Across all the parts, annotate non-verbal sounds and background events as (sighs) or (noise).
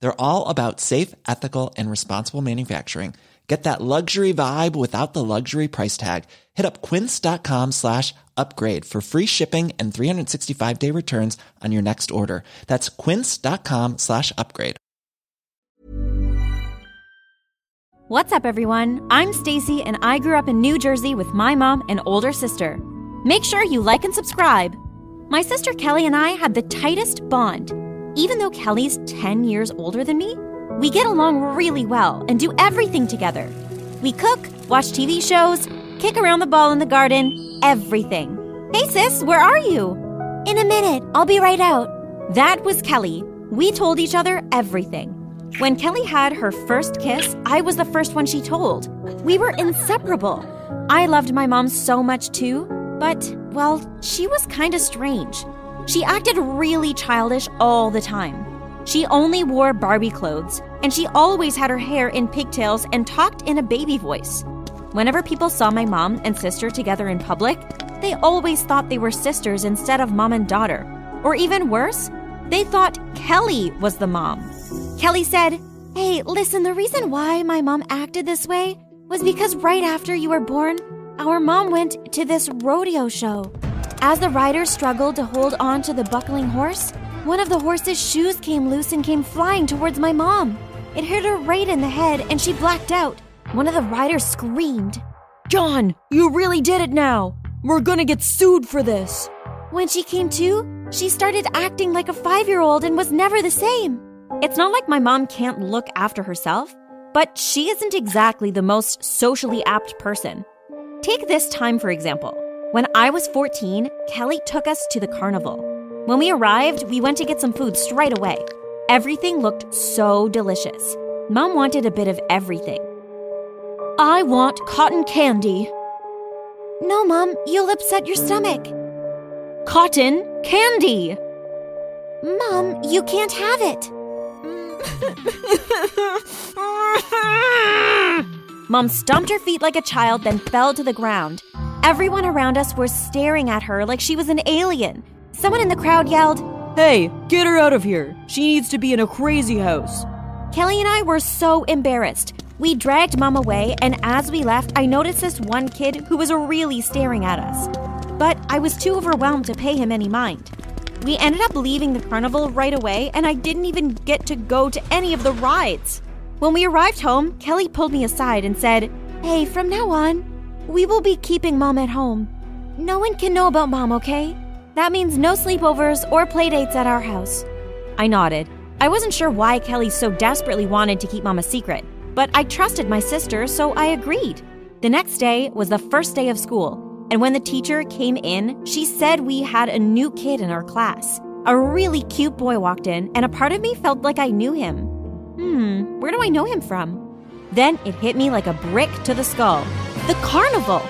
They're all about safe, ethical, and responsible manufacturing. Get that luxury vibe without the luxury price tag. Hit up quince.com slash upgrade for free shipping and 365 day returns on your next order. That's quince.com slash upgrade. What's up everyone? I'm Stacy and I grew up in New Jersey with my mom and older sister. Make sure you like and subscribe. My sister Kelly and I had the tightest bond. Even though Kelly's 10 years older than me, we get along really well and do everything together. We cook, watch TV shows, kick around the ball in the garden, everything. Hey sis, where are you? In a minute, I'll be right out. That was Kelly. We told each other everything. When Kelly had her first kiss, I was the first one she told. We were inseparable. I loved my mom so much too, but, well, she was kinda strange. She acted really childish all the time. She only wore Barbie clothes, and she always had her hair in pigtails and talked in a baby voice. Whenever people saw my mom and sister together in public, they always thought they were sisters instead of mom and daughter. Or even worse, they thought Kelly was the mom. Kelly said, Hey, listen, the reason why my mom acted this way was because right after you were born, our mom went to this rodeo show. As the rider struggled to hold on to the buckling horse, one of the horse's shoes came loose and came flying towards my mom. It hit her right in the head and she blacked out. One of the riders screamed, John, you really did it now. We're gonna get sued for this. When she came to, she started acting like a five year old and was never the same. It's not like my mom can't look after herself, but she isn't exactly the most socially apt person. Take this time, for example. When I was 14, Kelly took us to the carnival. When we arrived, we went to get some food straight away. Everything looked so delicious. Mom wanted a bit of everything. I want cotton candy. No, Mom, you'll upset your stomach. Cotton candy. Mom, you can't have it. (laughs) Mom stomped her feet like a child, then fell to the ground. Everyone around us were staring at her like she was an alien. Someone in the crowd yelled, Hey, get her out of here. She needs to be in a crazy house. Kelly and I were so embarrassed. We dragged Mom away, and as we left, I noticed this one kid who was really staring at us. But I was too overwhelmed to pay him any mind. We ended up leaving the carnival right away, and I didn't even get to go to any of the rides. When we arrived home, Kelly pulled me aside and said, Hey, from now on, we will be keeping Mom at home. No one can know about Mom, okay? That means no sleepovers or playdates at our house. I nodded. I wasn't sure why Kelly so desperately wanted to keep Mom a secret, but I trusted my sister, so I agreed. The next day was the first day of school, and when the teacher came in, she said we had a new kid in our class. A really cute boy walked in, and a part of me felt like I knew him. Hmm, where do I know him from? Then it hit me like a brick to the skull. The carnival!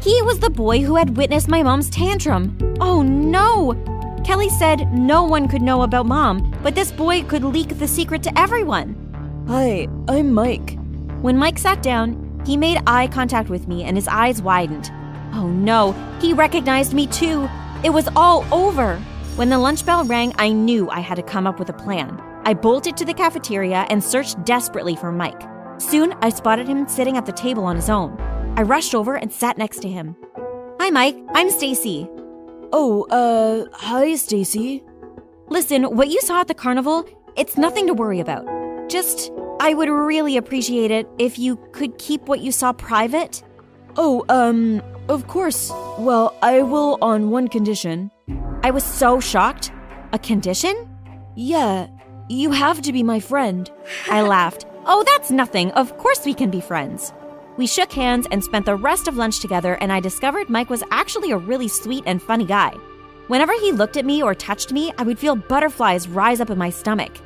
He was the boy who had witnessed my mom's tantrum. Oh no! Kelly said no one could know about mom, but this boy could leak the secret to everyone. Hi, I'm Mike. When Mike sat down, he made eye contact with me and his eyes widened. Oh no, he recognized me too. It was all over. When the lunch bell rang, I knew I had to come up with a plan. I bolted to the cafeteria and searched desperately for Mike. Soon, I spotted him sitting at the table on his own. I rushed over and sat next to him. Hi, Mike. I'm Stacy. Oh, uh, hi, Stacy. Listen, what you saw at the carnival, it's nothing to worry about. Just, I would really appreciate it if you could keep what you saw private. Oh, um, of course. Well, I will on one condition. I was so shocked. A condition? Yeah, you have to be my friend. I laughed. Oh, that's nothing. Of course we can be friends. We shook hands and spent the rest of lunch together, and I discovered Mike was actually a really sweet and funny guy. Whenever he looked at me or touched me, I would feel butterflies rise up in my stomach.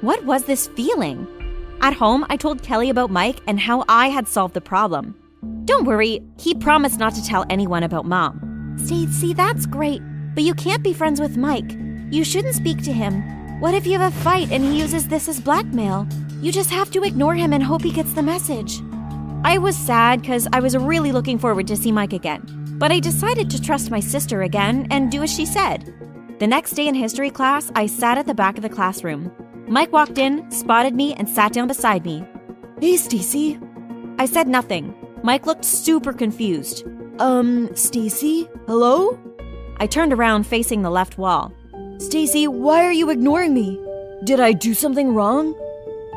What was this feeling? At home, I told Kelly about Mike and how I had solved the problem. Don't worry, he promised not to tell anyone about mom. See, see that's great, but you can't be friends with Mike. You shouldn't speak to him. What if you have a fight and he uses this as blackmail? You just have to ignore him and hope he gets the message. I was sad because I was really looking forward to see Mike again, but I decided to trust my sister again and do as she said. The next day in history class, I sat at the back of the classroom. Mike walked in, spotted me, and sat down beside me. Hey, Stacy. I said nothing. Mike looked super confused. Um, Stacy? Hello? I turned around facing the left wall. Stacy, why are you ignoring me? Did I do something wrong?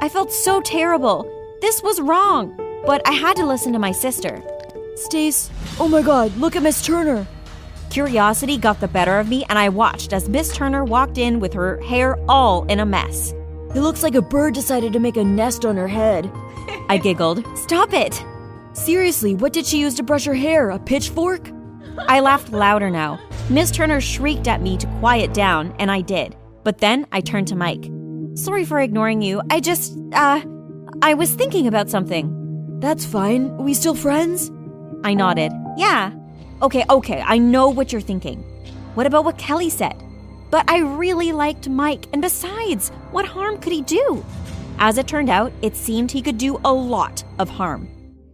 I felt so terrible. This was wrong, but I had to listen to my sister. Stace, oh my god, look at Miss Turner. Curiosity got the better of me, and I watched as Miss Turner walked in with her hair all in a mess. It looks like a bird decided to make a nest on her head. I giggled. Stop it! Seriously, what did she use to brush her hair? A pitchfork? I laughed louder now. Miss Turner shrieked at me to quiet down, and I did. But then I turned to Mike. Sorry for ignoring you. I just, uh, I was thinking about something. That's fine. we still friends? I nodded. Yeah. Okay, okay, I know what you're thinking. What about what Kelly said? But I really liked Mike, and besides, what harm could he do? As it turned out, it seemed he could do a lot of harm.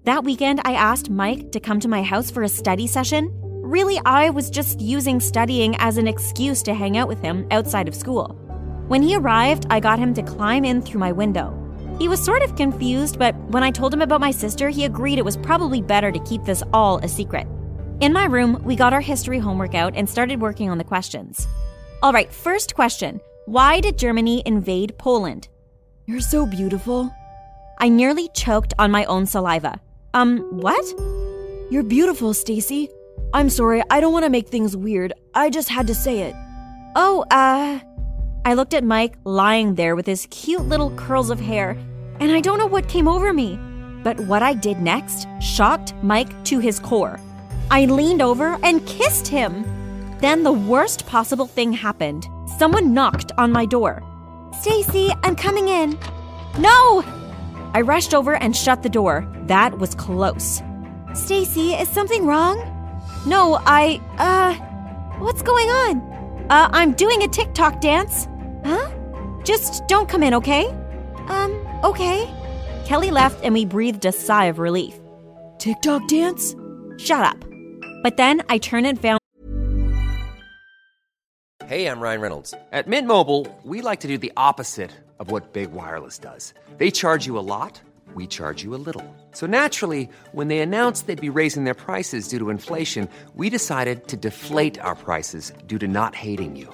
That weekend, I asked Mike to come to my house for a study session, Really, I was just using studying as an excuse to hang out with him outside of school. When he arrived, I got him to climb in through my window. He was sort of confused, but when I told him about my sister, he agreed it was probably better to keep this all a secret. In my room, we got our history homework out and started working on the questions. All right, first question Why did Germany invade Poland? You're so beautiful. I nearly choked on my own saliva. Um, what? You're beautiful, Stacy. I'm sorry, I don't want to make things weird. I just had to say it. Oh, uh. I looked at Mike lying there with his cute little curls of hair, and I don't know what came over me. But what I did next shocked Mike to his core. I leaned over and kissed him. Then the worst possible thing happened. Someone knocked on my door. Stacy, I'm coming in. No! I rushed over and shut the door. That was close. Stacy, is something wrong? No, I, uh, what's going on? Uh, I'm doing a TikTok dance. Huh? Just don't come in, okay? Um, okay. Kelly left and we breathed a sigh of relief. TikTok dance? Shut up. But then I turned and found. Hey, I'm Ryan Reynolds. At Mint Mobile, we like to do the opposite of what Big Wireless does. They charge you a lot we charge you a little. So naturally, when they announced they'd be raising their prices due to inflation, we decided to deflate our prices due to not hating you.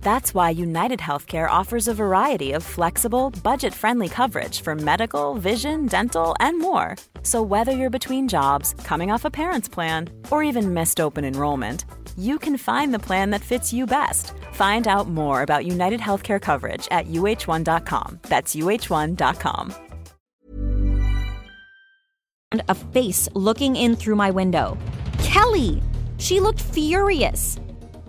That's why United Healthcare offers a variety of flexible, budget friendly coverage for medical, vision, dental, and more. So, whether you're between jobs, coming off a parent's plan, or even missed open enrollment, you can find the plan that fits you best. Find out more about United Healthcare coverage at uhone.com. That's uhone.com. And a face looking in through my window. Kelly! She looked furious.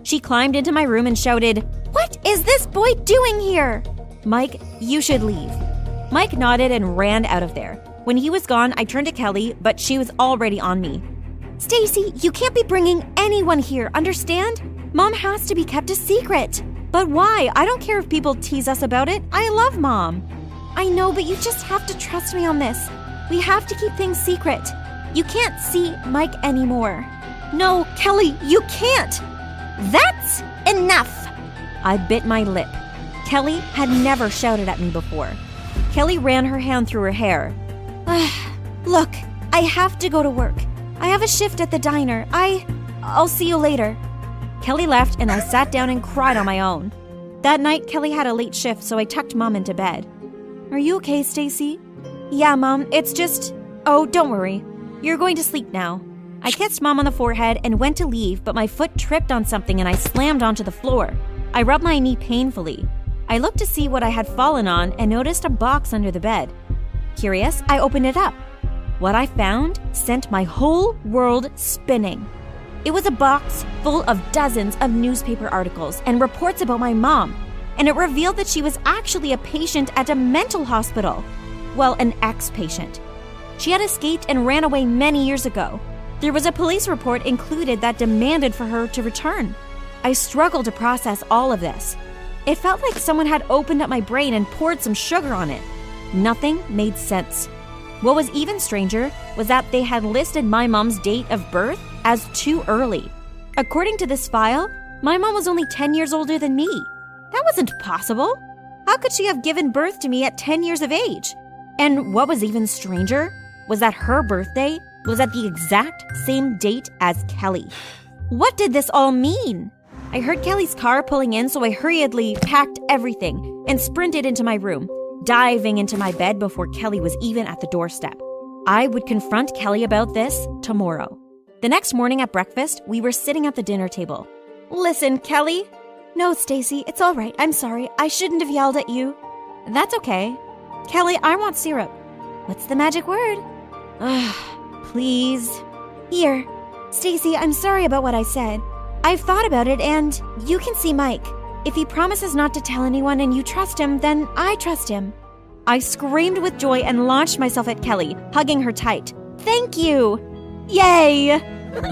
She climbed into my room and shouted, What is this boy doing here? Mike, you should leave. Mike nodded and ran out of there. When he was gone, I turned to Kelly, but she was already on me. Stacy, you can't be bringing anyone here, understand? Mom has to be kept a secret. But why? I don't care if people tease us about it. I love mom. I know, but you just have to trust me on this. We have to keep things secret. You can't see Mike anymore. No, Kelly, you can't. That's enough. I bit my lip. Kelly had never shouted at me before. Kelly ran her hand through her hair. Look, I have to go to work. I have a shift at the diner. I. I'll see you later. Kelly left, and I sat down and cried on my own. That night, Kelly had a late shift, so I tucked Mom into bed. Are you okay, Stacy? Yeah, Mom, it's just. Oh, don't worry. You're going to sleep now. I kissed Mom on the forehead and went to leave, but my foot tripped on something and I slammed onto the floor. I rubbed my knee painfully. I looked to see what I had fallen on and noticed a box under the bed. Curious, I opened it up. What I found sent my whole world spinning. It was a box full of dozens of newspaper articles and reports about my mom, and it revealed that she was actually a patient at a mental hospital. Well, an ex patient. She had escaped and ran away many years ago. There was a police report included that demanded for her to return. I struggled to process all of this. It felt like someone had opened up my brain and poured some sugar on it. Nothing made sense. What was even stranger was that they had listed my mom's date of birth as too early. According to this file, my mom was only 10 years older than me. That wasn't possible. How could she have given birth to me at 10 years of age? And what was even stranger was that her birthday was at the exact same date as Kelly. What did this all mean? I heard Kelly's car pulling in, so I hurriedly packed everything and sprinted into my room, diving into my bed before Kelly was even at the doorstep. I would confront Kelly about this tomorrow. The next morning at breakfast, we were sitting at the dinner table. Listen, Kelly. No, Stacy, it's all right. I'm sorry. I shouldn't have yelled at you. That's okay. Kelly, I want syrup. What's the magic word? Ugh, please. Here. Stacy, I'm sorry about what I said. I've thought about it and you can see Mike. If he promises not to tell anyone and you trust him, then I trust him. I screamed with joy and launched myself at Kelly, hugging her tight. Thank you! Yay!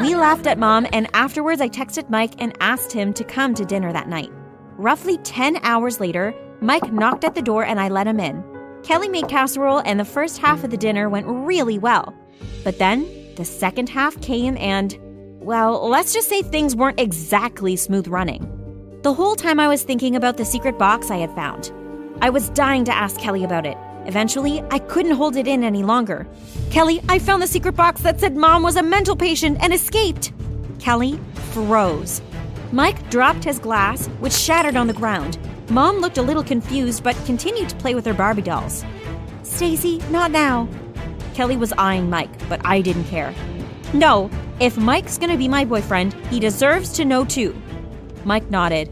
We laughed at mom, and afterwards I texted Mike and asked him to come to dinner that night. Roughly 10 hours later, Mike knocked at the door and I let him in. Kelly made casserole, and the first half of the dinner went really well. But then the second half came, and, well, let's just say things weren't exactly smooth running. The whole time I was thinking about the secret box I had found. I was dying to ask Kelly about it. Eventually, I couldn't hold it in any longer. Kelly, I found the secret box that said mom was a mental patient and escaped. Kelly froze. Mike dropped his glass, which shattered on the ground. Mom looked a little confused but continued to play with her Barbie dolls. Stacy, not now. Kelly was eyeing Mike, but I didn't care. No, if Mike's gonna be my boyfriend, he deserves to know too. Mike nodded.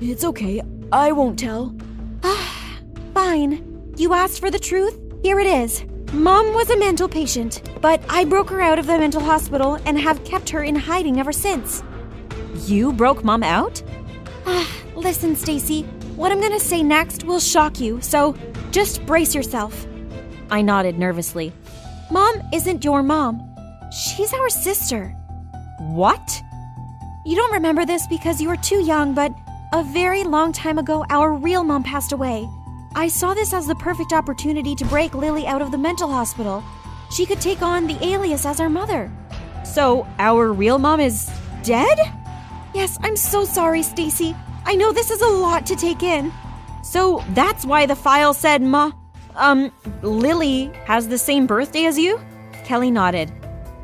It's okay. I won't tell. (sighs) Fine. You asked for the truth? Here it is. Mom was a mental patient, but I broke her out of the mental hospital and have kept her in hiding ever since. You broke Mom out? (sighs) Listen, Stacy, what I'm gonna say next will shock you, so just brace yourself. I nodded nervously. Mom isn't your mom. She's our sister. What? You don't remember this because you were too young, but a very long time ago, our real mom passed away. I saw this as the perfect opportunity to break Lily out of the mental hospital. She could take on the alias as our mother. So, our real mom is dead? Yes, I'm so sorry, Stacy. I know this is a lot to take in. So, that's why the file said Ma. Um, Lily has the same birthday as you? Kelly nodded.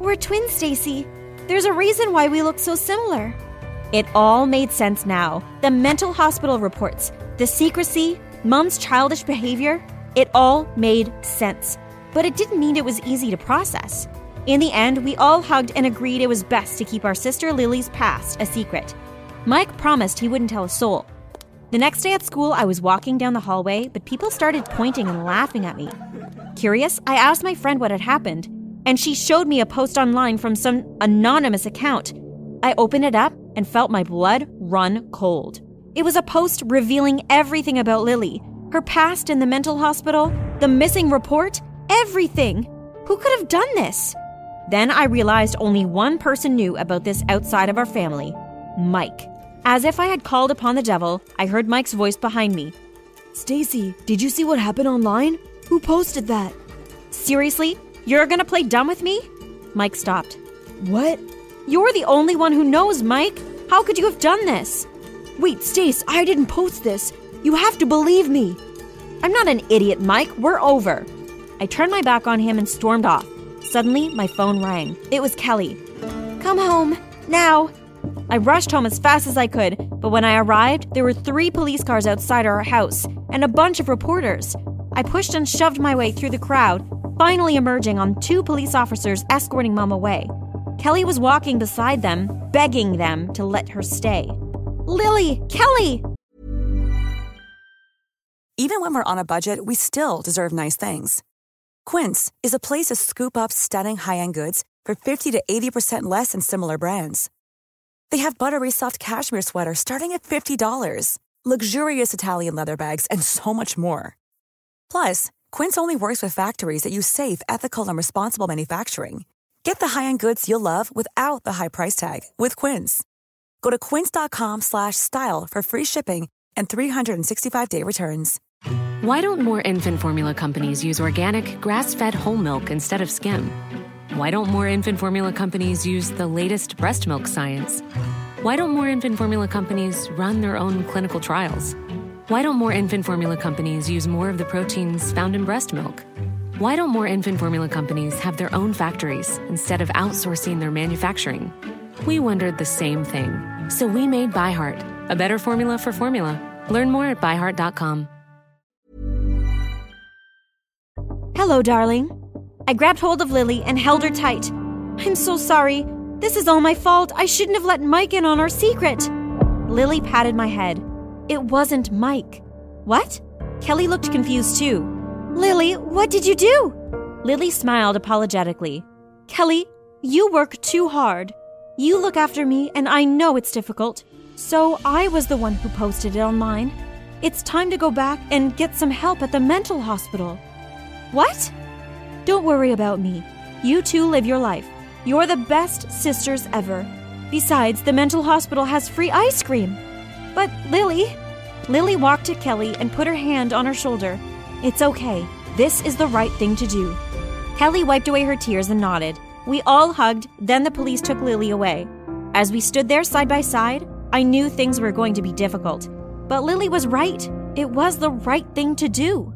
We're twins, Stacy. There's a reason why we look so similar. It all made sense now. The mental hospital reports, the secrecy, Mom's childish behavior, it all made sense. But it didn't mean it was easy to process. In the end, we all hugged and agreed it was best to keep our sister Lily's past a secret. Mike promised he wouldn't tell a soul. The next day at school, I was walking down the hallway, but people started pointing and laughing at me. Curious, I asked my friend what had happened, and she showed me a post online from some anonymous account. I opened it up and felt my blood run cold. It was a post revealing everything about Lily her past in the mental hospital, the missing report, everything. Who could have done this? Then I realized only one person knew about this outside of our family Mike. As if I had called upon the devil, I heard Mike's voice behind me. Stacy, did you see what happened online? Who posted that? Seriously? You're gonna play dumb with me? Mike stopped. What? You're the only one who knows, Mike. How could you have done this? Wait, Stace, I didn't post this. You have to believe me. I'm not an idiot, Mike. We're over. I turned my back on him and stormed off. Suddenly, my phone rang. It was Kelly. Come home, now. I rushed home as fast as I could, but when I arrived, there were three police cars outside our house and a bunch of reporters. I pushed and shoved my way through the crowd, finally emerging on two police officers escorting Mom away. Kelly was walking beside them, begging them to let her stay. Lily! Kelly! Even when we're on a budget, we still deserve nice things. Quince is a place to scoop up stunning high end goods for 50 to 80% less than similar brands. They have buttery soft cashmere sweaters starting at $50, luxurious Italian leather bags, and so much more. Plus, Quince only works with factories that use safe, ethical, and responsible manufacturing. Get the high-end goods you'll love without the high price tag with Quince. Go to quince.com/style for free shipping and 365-day returns. Why don't more infant formula companies use organic, grass-fed whole milk instead of skim? Why don't more infant formula companies use the latest breast milk science? Why don't more infant formula companies run their own clinical trials? Why don't more infant formula companies use more of the proteins found in breast milk? Why don't more infant formula companies have their own factories instead of outsourcing their manufacturing? We wondered the same thing. So we made ByHeart, a better formula for formula. Learn more at byheart.com. Hello, darling. I grabbed hold of Lily and held her tight. I'm so sorry. This is all my fault. I shouldn't have let Mike in on our secret. Lily patted my head. It wasn't Mike. What? Kelly looked confused too. Lily, what did you do? Lily smiled apologetically. Kelly, you work too hard. You look after me, and I know it's difficult. So I was the one who posted it online. It's time to go back and get some help at the mental hospital. What? Don't worry about me. You two live your life. You're the best sisters ever. Besides, the mental hospital has free ice cream. But Lily. Lily walked to Kelly and put her hand on her shoulder. It's okay. This is the right thing to do. Kelly wiped away her tears and nodded. We all hugged, then the police took Lily away. As we stood there side by side, I knew things were going to be difficult. But Lily was right. It was the right thing to do.